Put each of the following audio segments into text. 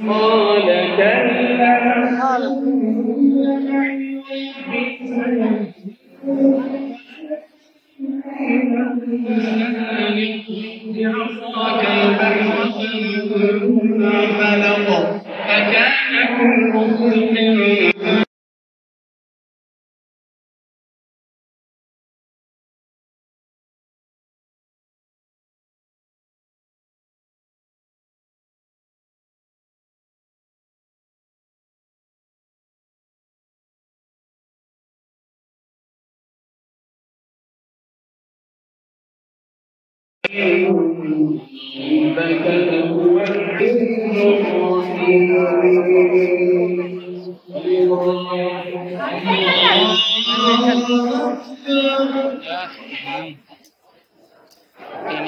قال كلا فكان كل فرق Ini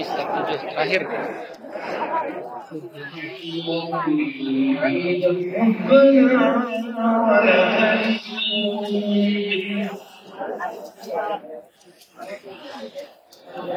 step tujuh terakhir. Oh.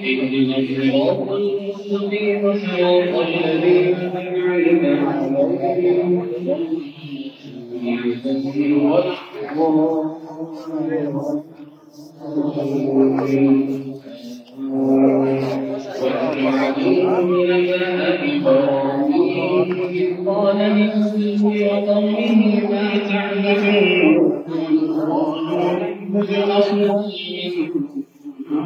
اهدنا الصراط المستقيم صراط الذين أنعمت عليهم غير قال لأهله وقومه ما تعبدون قالوا نعبد أصنامهم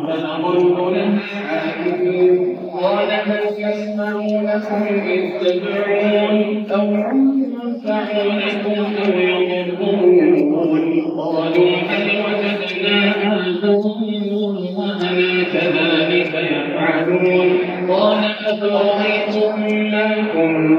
فنظل لها عاكفين قال هل يسمعونكم إذ تدعون أو ينفعونكم أو يضرون قالوا هل وجدنا آباءنا كذلك يفعلون قال أفرأيتم ما كنتم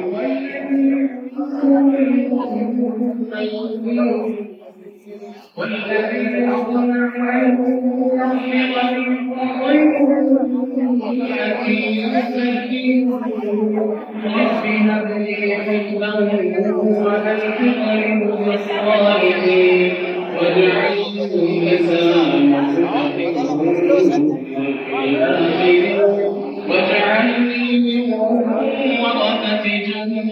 لي حكما وألحقني بالصالحين واجعلني لسان واجعلني من ورثة جنة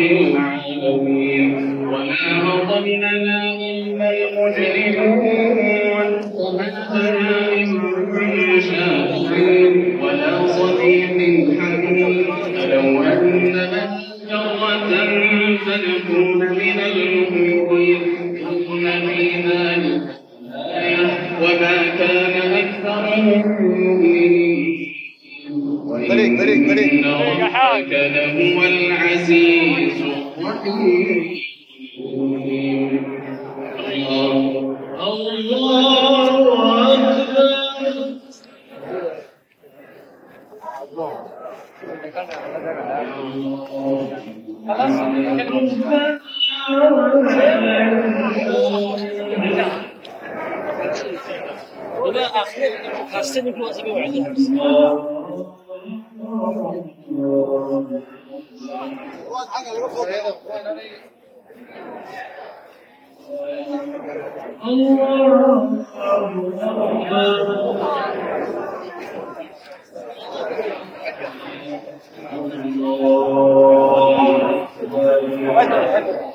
العالمين. وما مضمنا إلا المجرمون وما آخره أرسلك وأتبع عندهم الله أكبر الله أكبر